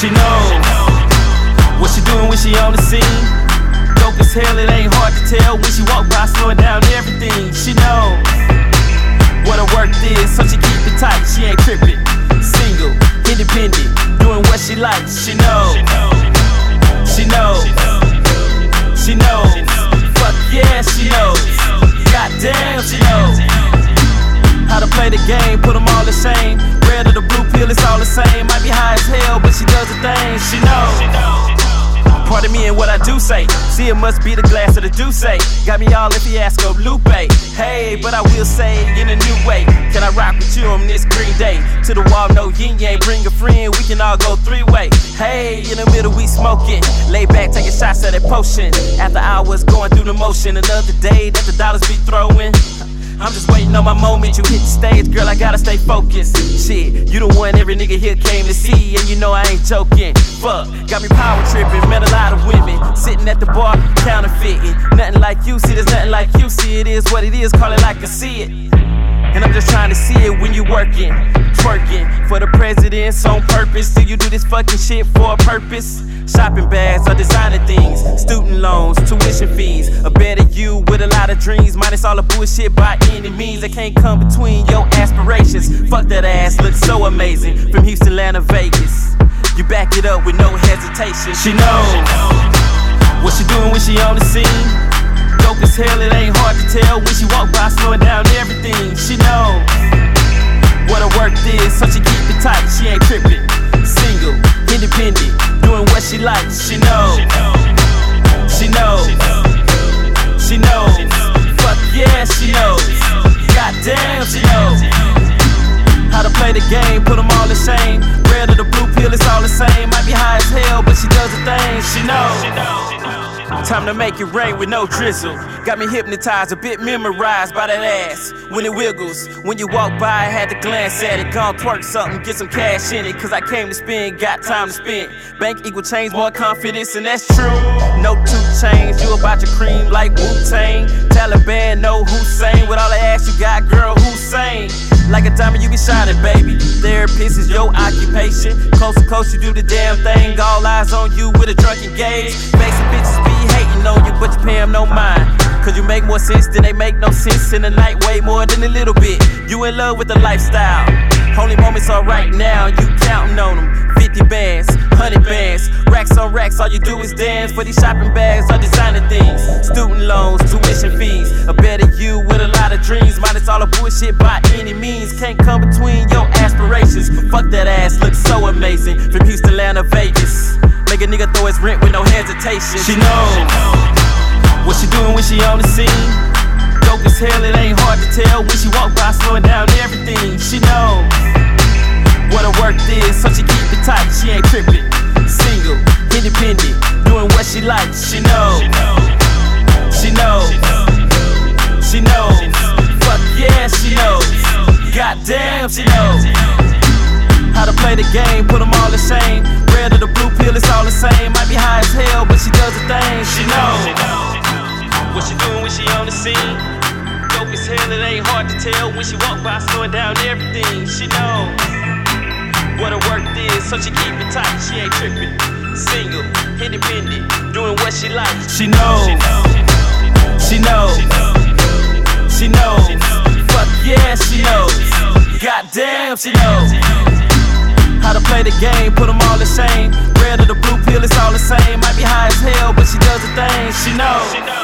She knows what she doing when she on the scene. Dope as hell, it ain't hard to tell when she walk by, slowing down everything. She knows what her work is, so she keep it tight. She ain't tripping. Single, independent, doing what she likes. She knows. She knows. She knows. Fuck yeah, she knows. Goddamn, she knows. How to play the game, put them all the same. Red or the blue pill, it's all the same. But she knows. Pardon me and what I do say. See, it must be the glass of the do say. Eh? Got me all he ask of Lupe. Hey, but I will say in a new way. Can I rock with you on this green day? To the wall, no yin yang. Bring a friend, we can all go three way. Hey, in the middle, we smoking. Lay back, taking shots of that potion. After hours going through the motion. Another day that the dollars be throwing. I'm just waiting on my moment. You hit the stage, girl. I gotta stay focused. Shit, you the one every nigga here came to see, and you know I ain't joking. Fuck, got me power tripping. Met a lot of women sitting at the bar, counterfeiting. Nothing like you see, there's nothing like you see. It is what it is. Call it like I see it. And I'm just trying to see it when you working, twerking for the presidents on purpose. Do you do this fucking shit for a purpose? Shopping bags or designer things, student loans, tuition fees. A better you with a lot of dreams, minus all the bullshit by any means. that can't come between your aspirations. Fuck that ass, looks so amazing. From Houston, Atlanta, Vegas. You back it up with no hesitation. She knows what she doing when she on the scene. Dope as hell, it ain't tell when she walk by, slowing down everything. She knows what her work is, so she keep Time to make it rain with no drizzle. Got me hypnotized, a bit memorized by that ass. When it wiggles, when you walk by, I had to glance at it. Gone twerk something, get some cash in it. Cause I came to spend, got time to spend. Bank equal change, more confidence, and that's true. No two chains, you about your cream like Wu Tang. Taliban, no Hussein. With all the ass you got, girl, Hussein. Like a diamond, you be shining, baby. Therapist is your occupation. Close to close, you do the damn thing. All eyes on you with a drunken gaze. Basic bitches on you, but you pay no mind. Cause you make more sense than they make no sense in the night, way more than a little bit. You in love with the lifestyle. Holy moments are right now, you counting on them. 50 bands, 100 bands, racks on racks, all you do is dance. For these shopping bags, all designer things. Student loans, tuition fees. A better you with a lot of dreams, minus all the bullshit by any means. Can't come between your aspirations. Fuck that ass, looks so amazing. From Houston, Atlanta, Vegas. Make a nigga throw his rent with no hesitation. She knows what she doing when she on the scene. Dope as hell, it ain't hard to tell when she walk by, slowing down everything. She knows what her work is, so she keep it tight. She ain't tripping. Single, independent, doing what she likes. She knows. She knows. She knows. Fuck yeah, she knows. Goddamn, she knows. How to play the game, put them all the same. When she walk by, slowing down everything. She knows what her work is, so she keep it tight. She ain't tripping. Single, independent, doing what she likes. She knows. She knows. She knows. She knows. Fuck yeah, she knows. Goddamn, she knows. How to play the game, put them all the same. Red or the blue pill, it's all the same. Might be high as hell, but she does the thing. She knows.